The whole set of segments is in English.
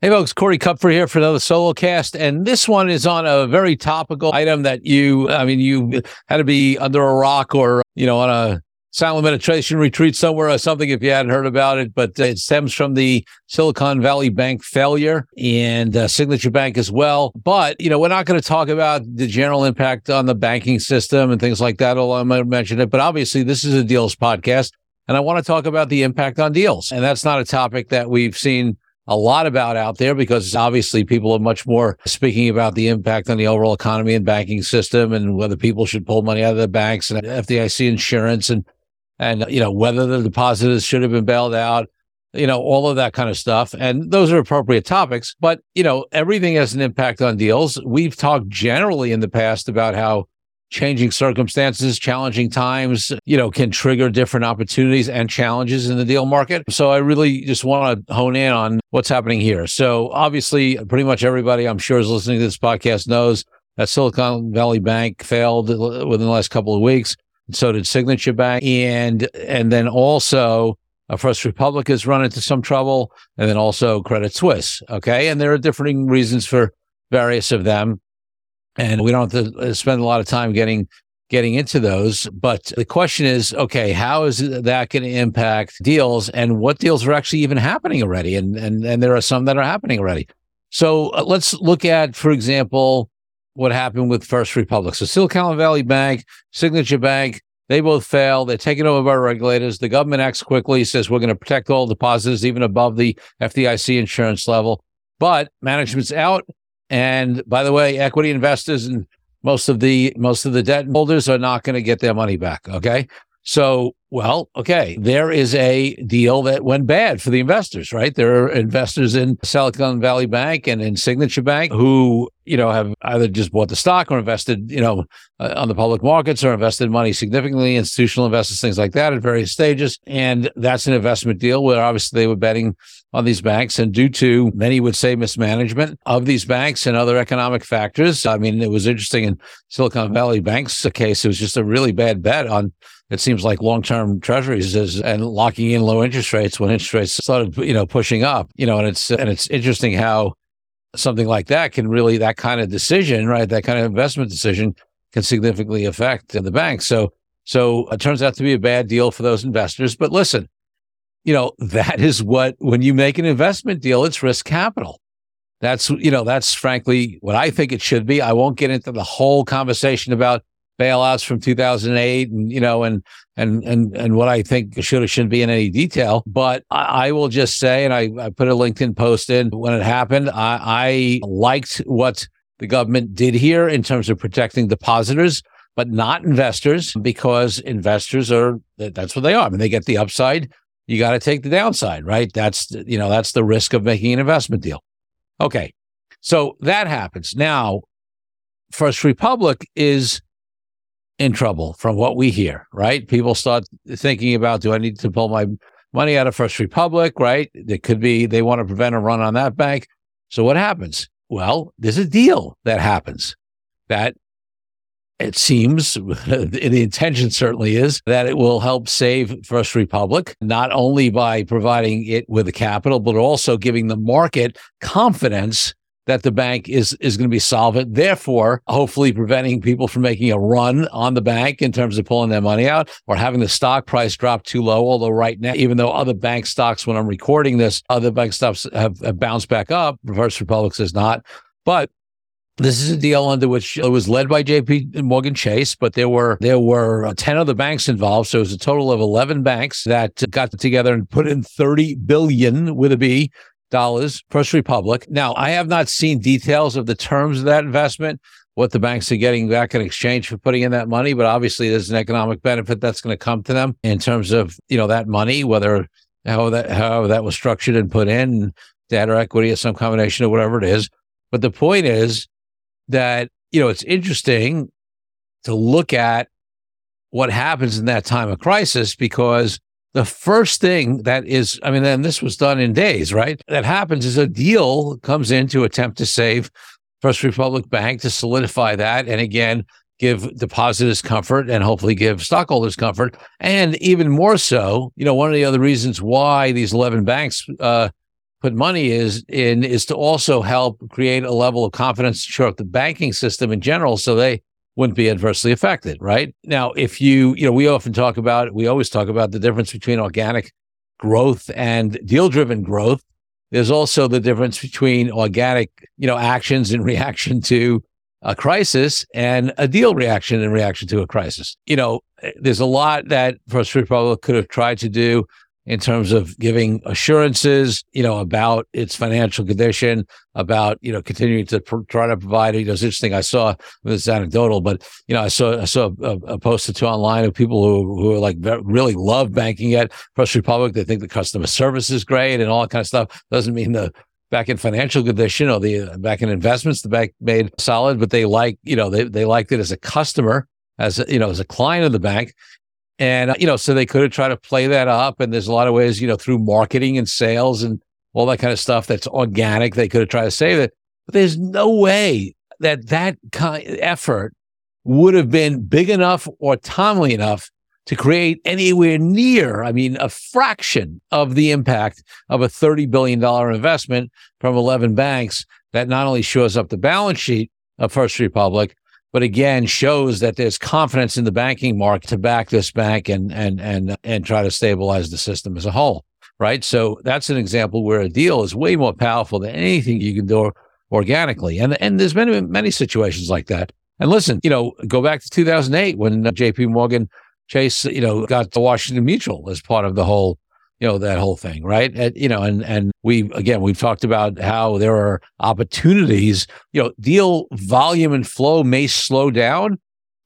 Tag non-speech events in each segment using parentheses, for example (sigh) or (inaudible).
Hey folks, Corey Kupfer here for another solo cast, and this one is on a very topical item that you, I mean, you had to be under a rock or you know on a silent meditation retreat somewhere or something if you hadn't heard about it. But it stems from the Silicon Valley Bank failure and uh, Signature Bank as well. But you know, we're not going to talk about the general impact on the banking system and things like that. Although I might mention it, but obviously this is a deals podcast, and I want to talk about the impact on deals, and that's not a topic that we've seen a lot about out there because obviously people are much more speaking about the impact on the overall economy and banking system and whether people should pull money out of the banks and FDIC insurance and and you know whether the depositors should have been bailed out you know all of that kind of stuff. And those are appropriate topics but you know everything has an impact on deals. We've talked generally in the past about how changing circumstances, challenging times, you know, can trigger different opportunities and challenges in the deal market. So I really just want to hone in on what's happening here. So obviously, pretty much everybody I'm sure is listening to this podcast knows that Silicon Valley Bank failed within the last couple of weeks. So did Signature Bank. And, and then also, uh, First Republic has run into some trouble, and then also Credit Suisse. Okay. And there are differing reasons for various of them and we don't have to uh, spend a lot of time getting getting into those. But the question is, okay, how is that going to impact deals, and what deals are actually even happening already? And and and there are some that are happening already. So uh, let's look at, for example, what happened with First Republic. So Silicon Valley Bank, Signature Bank, they both fail. They're taken over by regulators. The government acts quickly, says we're going to protect all depositors, even above the FDIC insurance level. But management's out. And by the way, equity investors and most of the most of the debt holders are not going to get their money back. Okay. So, well, okay, there is a deal that went bad for the investors, right? There are investors in Silicon Valley Bank and in Signature Bank who, you know, have either just bought the stock or invested, you know, uh, on the public markets or invested money significantly, institutional investors, things like that at various stages. And that's an investment deal where obviously they were betting on these banks. And due to many would say mismanagement of these banks and other economic factors, I mean, it was interesting in Silicon Valley Bank's case, it was just a really bad bet on it seems like long-term treasuries is, and locking in low interest rates when interest rates started, you know, pushing up, you know, and it's, and it's interesting how something like that can really, that kind of decision, right? That kind of investment decision can significantly affect the bank. So, so it turns out to be a bad deal for those investors. But listen, you know, (laughs) that is what, when you make an investment deal, it's risk capital. That's, you know, that's frankly what I think it should be. I won't get into the whole conversation about bailouts from 2008 and, you know, and, and, and, and what I think should or shouldn't be in any detail. But I, I will just say, and I, I, put a LinkedIn post in when it happened. I, I liked what the government did here in terms of protecting depositors, but not investors because investors are, that's what they are. I mean, they get the upside. You got to take the downside, right? That's, you know, that's the risk of making an investment deal. Okay. So that happens. Now, First Republic is in trouble from what we hear, right? People start thinking about, do I need to pull my money out of First Republic, right? It could be they want to prevent a run on that bank. So what happens? Well, there's a deal that happens that it seems (laughs) the intention certainly is that it will help save First Republic, not only by providing it with the capital, but also giving the market confidence that the bank is is going to be solvent, therefore, hopefully preventing people from making a run on the bank in terms of pulling their money out or having the stock price drop too low. Although right now, even though other bank stocks, when I'm recording this, other bank stocks have, have bounced back up, First Republic is not. But This is a deal under which it was led by JP Morgan Chase, but there were there were uh, 10 other banks involved, so it was a total of 11 banks that got together and put in 30 billion with a B dollars First Republic. Now, I have not seen details of the terms of that investment, what the banks are getting back in exchange for putting in that money, but obviously there's an economic benefit that's going to come to them in terms of, you know, that money, whether how that how that was structured and put in, debt or equity or some combination of whatever it is. But the point is that, you know, it's interesting to look at what happens in that time of crisis because the first thing that is, I mean, then this was done in days, right? That happens is a deal comes in to attempt to save First Republic Bank to solidify that. And again, give depositors comfort and hopefully give stockholders comfort. And even more so, you know, one of the other reasons why these 11 banks uh, put money is in is to also help create a level of confidence up the banking system in general so they wouldn't be adversely affected, right? Now, if you, you know, we often talk about, we always talk about the difference between organic growth and deal driven growth. There's also the difference between organic, you know, actions in (laughs) reaction to a crisis and a deal reaction in reaction to a crisis. You know, eh, there's a lot that First Republic could have tried to do in terms of giving assurances, you know, about its financial condition, about you know continuing to pr- try to provide. You know, it's interesting. I saw this is anecdotal, but you know, I saw I saw a, a post or two online of people who who are like really love banking at First Republic. They think the customer service is great and all that kind of stuff. Doesn't mean the back in financial condition or the uh, back in investments the bank made solid, but they like you know they they liked it as a customer as you know as a client of the bank and, uh, you know, so they could have tried to play that up. And there's a lot of ways, you know, through marketing and sales and all that kind of stuff that's organic. They could have tried to save it. But there's no way that that kind of effort would have been big enough or timely enough to create anywhere near, I mean, a fraction of the impact of a $30 billion investment from 11 banks that not only shores up the balance sheet of First Republic, but again shows that there's confidence in the banking market to back this bank and and and and try to stabilize the system as a whole right? So that's an example where a deal is way more powerful than anything you can do organically. And and there's many many situations like that. And listen you know go back to 2008 when uh, JP Morgan Chase you know got the Washington Mutual as part of the whole you know that whole thing right? And, you know and and we again we've talked about how there are opportunities you know deal volume and flow may slow down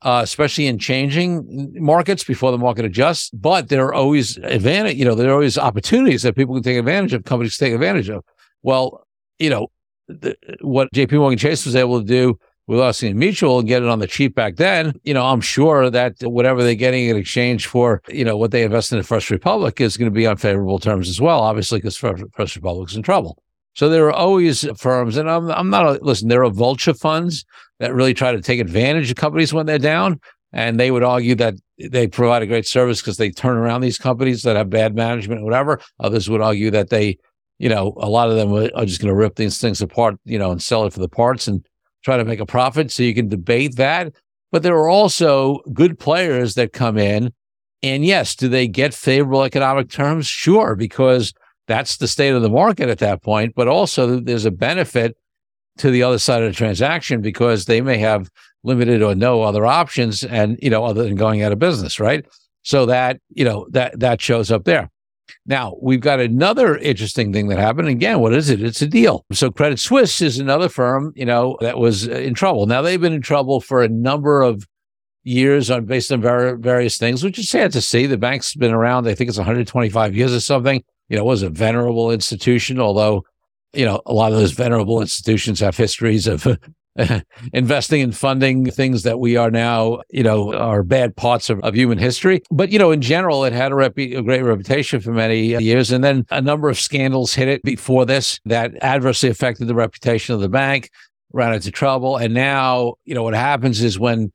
uh, especially in changing markets before the market adjusts but there are always advantage you know there are always opportunities that people can take advantage of companies take advantage of. Well you know the, what jp morgan chase was able to do with Washington Mutual and get it on the cheap back then, you know, I'm sure that whatever they're getting in exchange for, you know, what they invested in the First Republic is going to be on favorable terms as well, obviously, because First Republic's in trouble. So there are always firms, and I'm, I'm not, a, listen, there are vulture funds that really try to take advantage of companies when they're down. And they would argue that they provide a great service because they turn around these companies that have bad management or whatever. Others would argue that they, you know, a lot of them are just going to rip these things apart, you know, and sell it for the parts and try to make a profit. So you can debate that. But there are also good players that come in. And yes, do they get favorable economic terms? Sure, because that's the state of the market at that point. But also, there's a benefit to the other side of the transaction because they may have limited or no other options and you know other than going out of business right so that you know that that shows up there now, we've got another interesting thing that happened. Again, what is it? It's a deal. So Credit Suisse is another firm, you know, that was uh, in trouble. Now they've been in trouble for a number of years on based on ver- various things, which is sad to see. The bank's been around, I think it's 125 years or something. You know, it was a venerable institution, although, you know, a lot of those venerable institutions have histories of (laughs) investing and funding things that we are now, you know, are bad parts of, of human history. But, you know, in general, it had a, rep- a great reputation for many years. And then a number of scandals hit it before this that adversely affected the reputation of the bank, ran into trouble. And now, you know, what happens is when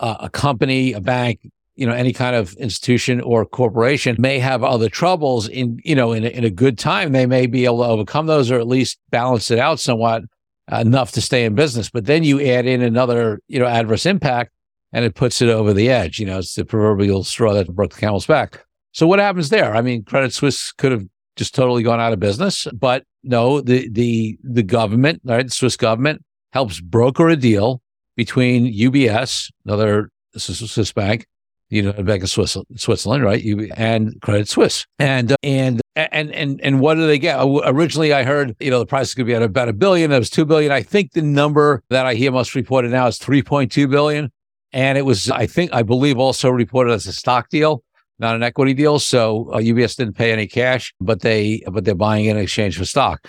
uh, a company, a bank, you know, any kind of institution or corporation may have other troubles in, you know, in a, in a good time, they may be able to overcome those or at least balance it out somewhat enough to stay in business. But then you add in another, you know, adverse impact and it puts it over the edge. You know, it's the proverbial straw that broke the camel's back. So what happens there? I mean, Credit Suisse could have just totally gone out of business, but no, the the the government, right, the Swiss government helps broker a deal between UBS, another Swiss bank, you know, Bank of Switzerland, right? You and Credit Suisse, and uh, and and and and what do they get? Originally, I heard you know the price is going to be at about a billion. It was two billion. I think the number that I hear most reported now is three point two billion, and it was I think I believe also reported as a stock deal, not an equity deal. So uh, UBS didn't pay any cash, but they but they're buying in exchange for stock.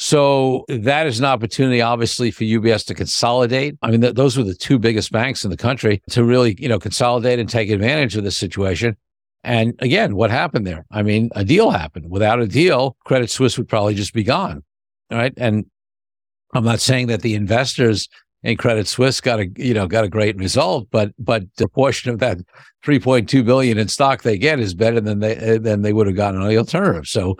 So that is an opportunity, obviously, for UBS to consolidate. I mean, th- those were the two biggest banks in the country to really, you know, consolidate and take advantage of this situation. And again, what happened there? I mean, a deal happened. Without a deal, Credit Suisse would probably just be gone. Right. And I'm not saying that the investors in Credit Suisse got a, you know, got a great result, but, but the portion of that 3.2 billion in stock they get is better than they, eh, than they would have gotten on the alternative. So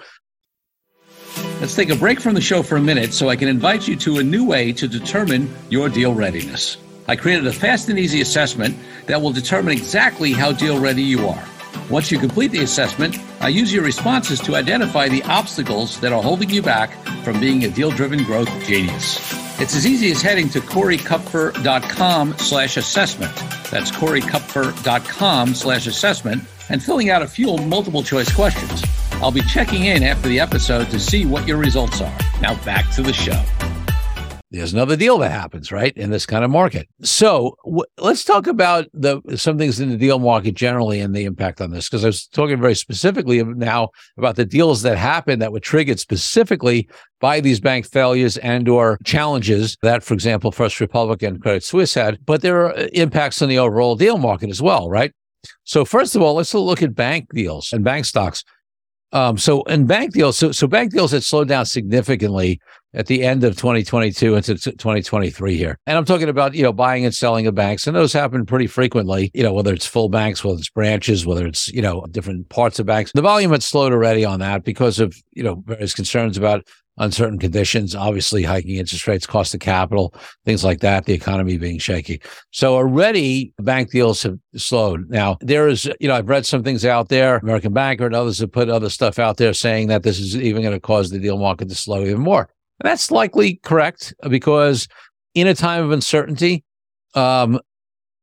Let's take a break from the show for a minute so I can invite you to a new way to determine your deal readiness. I created a fast and easy assessment that will determine exactly how deal ready you are. Once you complete the assessment, I use your responses to identify the obstacles that are holding you back from being a deal driven growth genius. It's as easy as heading to coreykupfer.com slash assessment. That's coreykupfer.com slash assessment and filling out a few multiple choice questions. I'll be checking in after the episode to see what your results are. Now back to the show. There's another deal that happens, right, in this kind of market. So w- let's talk about the some things in the deal market generally and the impact on this, because I was talking very specifically now about the deals that happen that were triggered specifically by these bank failures and or challenges that, for example, First Republic and Credit Suisse had. But there are uh, impacts on the overall deal market as well, right? So first of all, let's look at bank deals and bank stocks. Um, so in bank deals, so, so bank deals had slowed down significantly at the end of 2022 into 2023 here. And I'm talking about, you know, buying and selling of banks. And those happen pretty frequently, you know, whether it's full banks, whether it's branches, whether it's, you know, different parts of banks. The volume had slowed already on that because of, you know, various concerns about uncertain conditions, obviously hiking interest rates, cost of capital, things like that, the economy being shaky. So already bank deals have slowed. Now, there is, you know, I've read some things out there, American Banker and others have put other stuff out there saying that this is even going to cause the deal market to slow even more. And that's likely correct because in a time of uncertainty, um,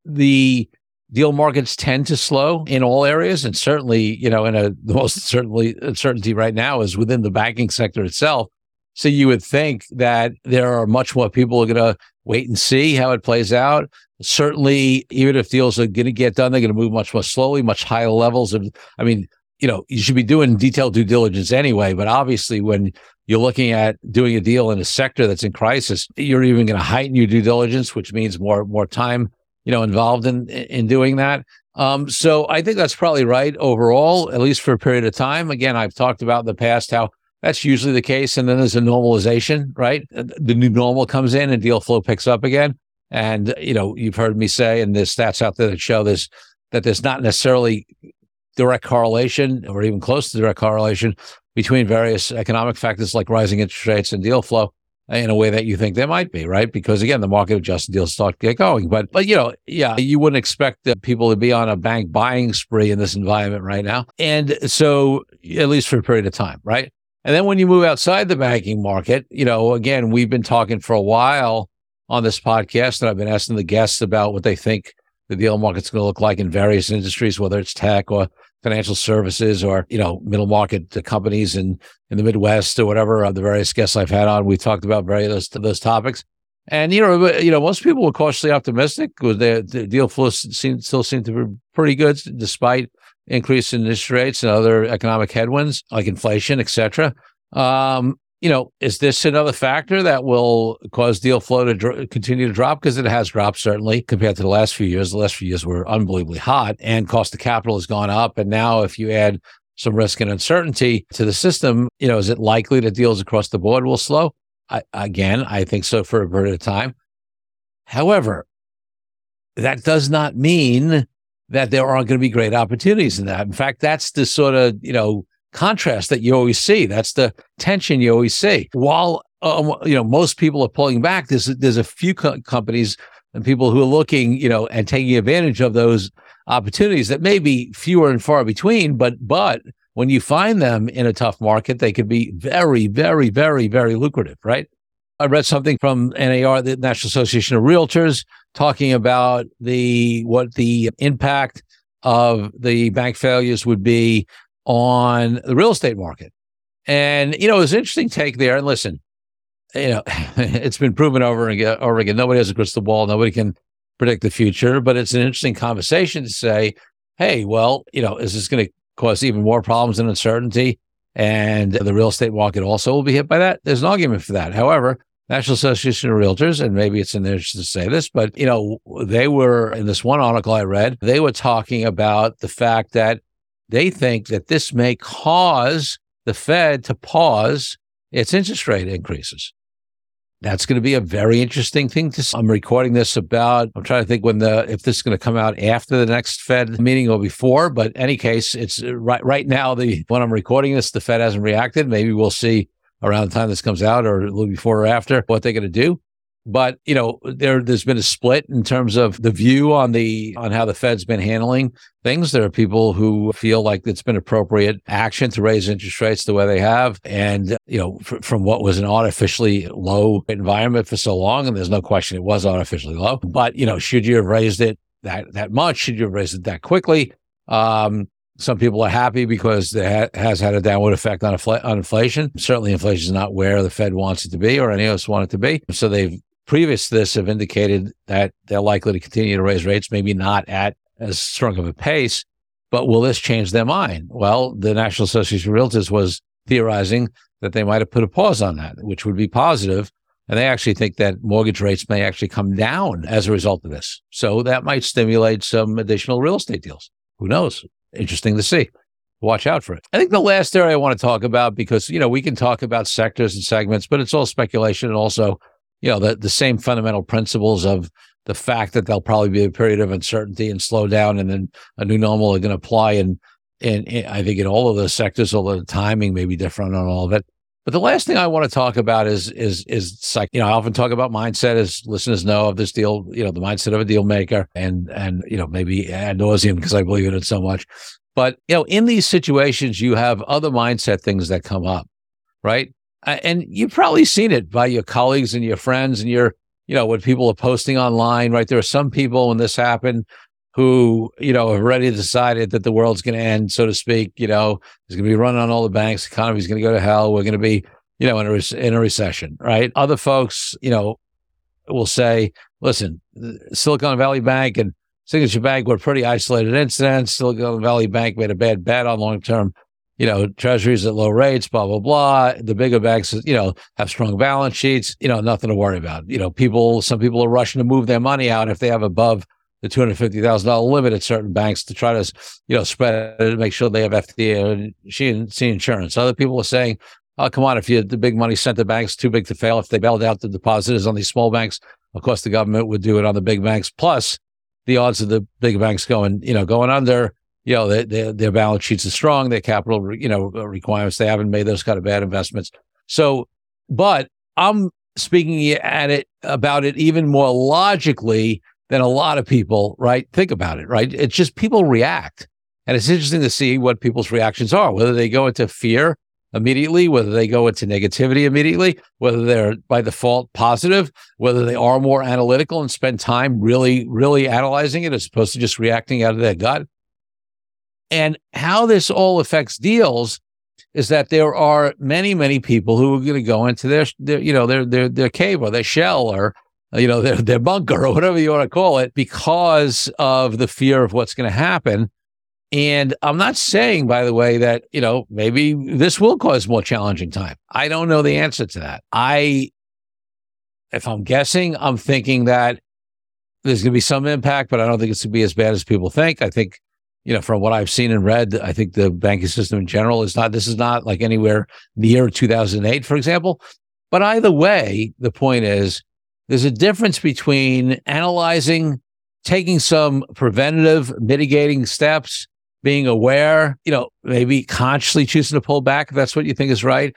the deal markets tend to slow in all areas and certainly you know in a the most certainly uncertainty right now is within the banking sector itself so you would think that there are much more people are going to wait and see how it plays out. Certainly, even if deals are going to get done, they're going to move much more slowly, much higher levels of. I mean, you know, you should be doing detailed due diligence anyway. But obviously, when you're looking at doing a deal in a sector that's in crisis, you're even going to heighten your due diligence, which means more more time, you know, involved in in doing that. Um, so I think that's probably right overall, at least for a period of time. Again, I've talked about in the past how that's usually the case. And then there's a normalization, right? Uh, the new normal comes in and deal flow picks up again. And, uh, you know, you've heard me say, and there's stats out there that show this, that there's not necessarily direct correlation or even close to direct correlation between various economic factors like rising interest rates and deal flow in a way that you think there might be, right? Because again, the market adjusted deals start to get going. But but you know, yeah, you wouldn't expect people to be on a bank buying spree in this environment right now. And so at least for a period of time, right? And then when you move outside the banking market, you know, again, we've been talking for a while on this podcast, and I've been asking the guests about what they think the deal market's going to look like in various industries, whether it's tech or financial services or you know middle market companies in in the Midwest or whatever. Uh, the various guests I've had on, we talked about various those, those topics. And you know, you know, most people were cautiously optimistic the deal flow seemed, still seemed to be pretty good despite increase in interest rates and other economic headwinds like inflation, et cetera. Um, you know, is this another factor that will cause deal flow to dr- continue to drop? Because it has dropped certainly compared to the last few years. The last few years were unbelievably hot, and cost of capital has gone up. And now, if you add some risk and uncertainty to the system, you know, is it likely that deals across the board will slow? I, again, I think so for a period of time. However, that does not mean that there aren't going to be great opportunities in that. In fact, that's the sort of, you know, contrast that you always see. That's the tension you always see. While, um, you know, most people are pulling back, there's, there's a few co- companies and people who are looking, you know, and taking advantage of those opportunities that may be fewer and far between, but, but when you find them in a tough market, they can be very, very, very, very lucrative, right? I read something from NAR, the National Association of Realtors, talking about the what the impact of the bank failures would be on the real estate market. And you know, it was an interesting take there. And listen, you know, (laughs) it's been proven over and over again. Nobody has a crystal ball. Nobody can predict the future, but it's an interesting conversation to say, hey, well, you know, is this going to cause even more problems and uncertainty? And the real estate market also will be hit by that. There's an argument for that. However, National Association of Realtors, and maybe it's their interest to say this, but you know, they were in this one article I read, they were talking about the fact that they think that this may cause the Fed to pause its interest rate increases. That's going to be a very interesting thing to see. I'm recording this about, I'm trying to think when the, if this is going to come out after the next Fed meeting or before, but any case, it's uh, right, right now, the, when I'm recording this, the Fed hasn't reacted. Maybe we'll see around the time this comes out or a little before or after what they're going to do. But you know, there there's been a split in terms of the view on the on how the Fed's been handling things. There are people who feel like it's been appropriate action to raise interest rates the way they have, and you know, fr- from what was an artificially low environment for so long, and there's no question it was artificially low. But you know, should you have raised it that that much? Should you have raised it that quickly? Um, some people are happy because it ha- has had a downward effect on, on inflation. Certainly, inflation is not where the Fed wants it to be or any of us want it to be. So they've previous to this have indicated that they're likely to continue to raise rates, maybe not at as strong of a pace. But will this change their mind? Well, the National Association of Realtors was theorizing that they might have put a pause on that, which would be positive. And they actually think that mortgage rates may actually come down as a result of this. So that might stimulate some additional real estate deals. Who knows? Interesting to see. Watch out for it. I think the last area I want to talk about, because, you know, we can talk about sectors and segments, but it's all speculation and also, you know, the, the same fundamental principles of the fact that there'll probably be a period of uncertainty and slow down and then a new normal are going to apply. And, and, I think in all of those sectors, although the timing may be different on all of it. But the last thing I want to talk about is is is psych. You know, I often talk about mindset, as listeners know of this deal. You know, the mindset of a deal maker, and and you know maybe ad nauseum because I believe in it so much. But you know, in these situations, you have other mindset things that come up, right? And you've probably seen it by your colleagues and your friends and your, you know, what people are posting online, right? There are some people when this happened who, you know, have already decided that the world's going to end, so to speak. You know, there's going to be run on all the banks. The economy's going to go to hell. We're going to be, you know, in a, in a recession, right? Other folks, you know, will say, listen, Silicon Valley Bank and Signature Bank were pretty isolated incidents. Silicon Valley Bank made a bad bet on long term, you know, treasuries at low rates, blah, blah, blah. The bigger banks, you know, have strong balance sheets, you know, nothing to worry about. You know, people, some people are rushing to move their money out if they have above the two hundred fifty thousand dollar limit at certain banks to try to, you know, spread it, and make sure they have FDIC insurance. Other people are saying, "Oh, come on! If you the big money sent to banks, too big to fail. If they bailed out the depositors on these small banks, of course the government would do it on the big banks. Plus, the odds of the big banks going, you know, going under." You know, they, they, their balance sheets are strong. Their capital, you know, requirements. They haven't made those kind of bad investments. So, but I'm speaking at it about it even more logically than a lot of people, right? Think about it, right? It's just people react. And it's interesting to see what people's reactions are, whether they go into fear immediately, whether they go into negativity immediately, whether they're by default positive, whether they are more analytical and spend time really, really analyzing it as opposed to just reacting out of their gut. And how this all affects deals is that there are many, many people who are going to go into their, their, you know, their, their, their cave or their shell or Uh, you know, (laughs) their, their bunker or whatever you want to call it because of the fear of what's going to happen. And I'm not saying, by the way, that, you know, maybe this will cause more challenging time. I don't know the answer to that. I, if I'm guessing, I'm thinking that there's going to be some impact, but I don't think it's going to be as bad as people think. I think, you know, from what I've seen and read, I think the banking system in general is not, this is not like anywhere near 2008, for example. But either way, the point is, there's a difference between analyzing, taking some preventative mitigating steps, being aware, you know, maybe consciously choosing to pull back if that's what you think is right.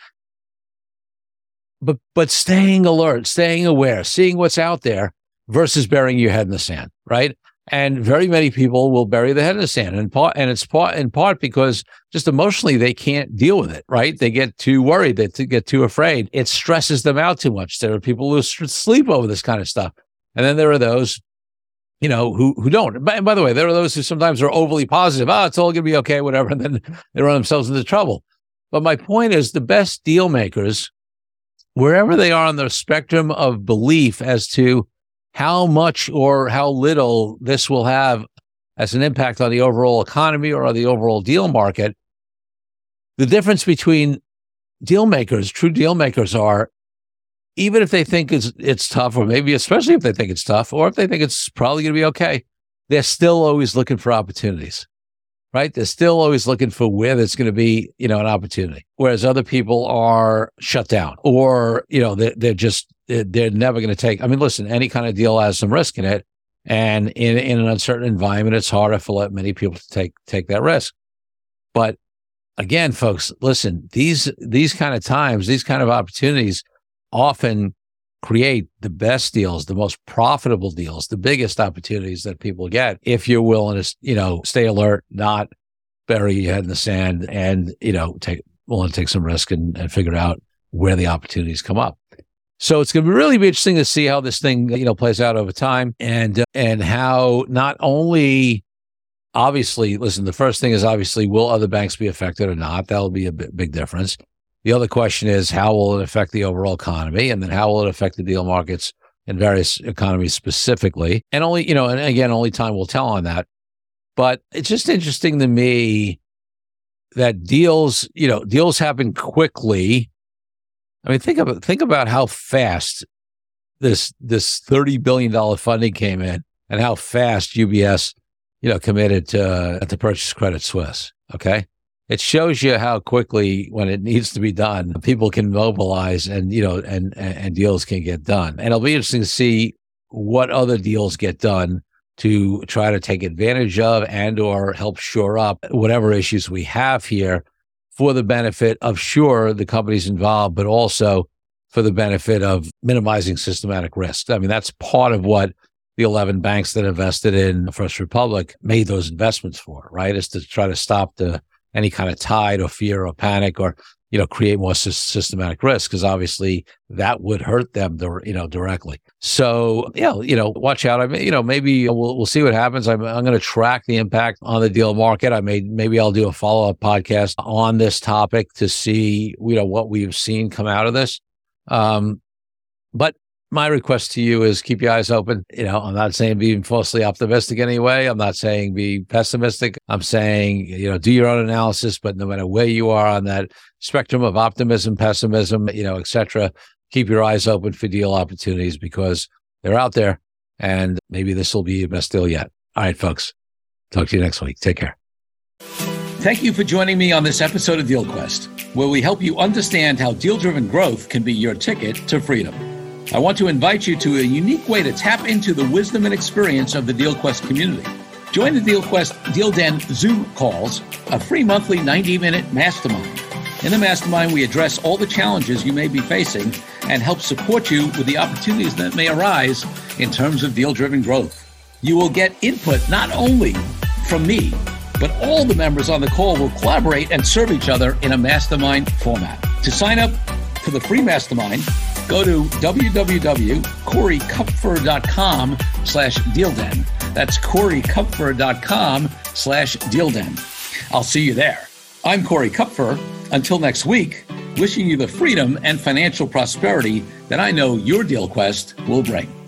But but staying alert, staying aware, seeing what's out there versus burying your head in the sand, right? And very many people will bury their head in the sand. And part and it's part in part because just emotionally they can't deal with it, right? They get too worried, they get too afraid. It stresses them out too much. There are people who sleep over this kind of stuff. And then there are those you know, who who don't. By, by the way, there are those who sometimes are overly positive. Oh, it's all going to be okay, whatever, (laughs) and then they run themselves into trouble. But my point is, the best deal makers, wherever they are on the spectrum of belief as to how much or how little this will have as an impact on the overall economy or on the overall deal market, the difference between deal makers, true deal makers, are even if they think it's it's tough, or maybe especially if they think it's tough, or if they think it's probably going to be okay, they're still always looking for opportunities, right? They're still always looking for where there's going to be, you know, an opportunity. Whereas other people are shut down, or you know, they're, they're just they're never going to take. I mean, listen, any kind of deal has some risk in it, and in in an uncertain environment, it's harder for many people to take take that risk. But again, folks, listen, these these kind of times, these kind of opportunities often create the best deals, the most profitable deals, the biggest opportunities that people get if you're willing to, you know, stay alert, not bury your head in the sand and, you know, take willing to take some risk and, and figure out where the opportunities come up. So it's going to be really be interesting to see how this thing, you know, plays out over time and, and how not only obviously, listen, the first thing is obviously, will other banks be affected or not? That'll be a big difference. The other question is how will it affect the overall economy? And then how will it affect the deal markets in various economies specifically? And only, you know, and again, only time will tell on that. But it's just interesting to me that deals, you know, deals happen quickly. I mean, think about think about how fast this this thirty billion dollar funding came in, and how fast UBS, you know, committed to uh, to purchase Credit Suisse. Okay, it shows you how quickly when it needs to be done people can mobilize and you know and and deals can get done and it'll be interesting to see what other deals get done to try to take advantage of and or help shore up whatever issues we have here for the benefit of sure the companies involved but also for the benefit of minimizing systematic risk i mean that's part of what the 11 banks that invested in First Republic made those investments for, right? Is to try to stop the any kind of tide or fear or panic or you know create more systematic risk because obviously that would hurt them you know directly. So yeah you know watch out. I mean you know maybe we'll, we'll see what happens. I'm, I'm going to track the impact on the deal market. I may maybe i'll do a follow-up podcast on this topic to see you know what we've seen come out of this. Um, but my request to you is keep your eyes open. You know, I'm not saying be falsely optimistic anyway. I'm not saying be pessimistic. I'm saying, you know, do your own analysis, but no matter where you are on that spectrum of optimism, pessimism, you know, etc., keep your eyes open for deal opportunities because they're out there and maybe this will be your best deal yet. All right, folks. Talk to you next week. Take care. Thank you for joining me on this episode of Deal Quest, where we help you understand how deal driven growth can be your ticket to freedom. I want to invite you to a unique way to tap into the wisdom and experience of the DealQuest community. Join the DealQuest Deal Den Zoom calls, a free monthly 90 minute mastermind. In the mastermind, we address all the challenges you may be facing and help support you with the opportunities that may arise in terms of deal driven growth. You will get input not only from me, but all the members on the call will collaborate and serve each other in a mastermind format. To sign up for the free mastermind, go to www.coreykupfer.com slash dealden. That's coreykupfer.com slash dealden. I'll see you there. I'm Corey Kupfer. Until next week, wishing you the freedom and financial prosperity that I know your deal quest will bring.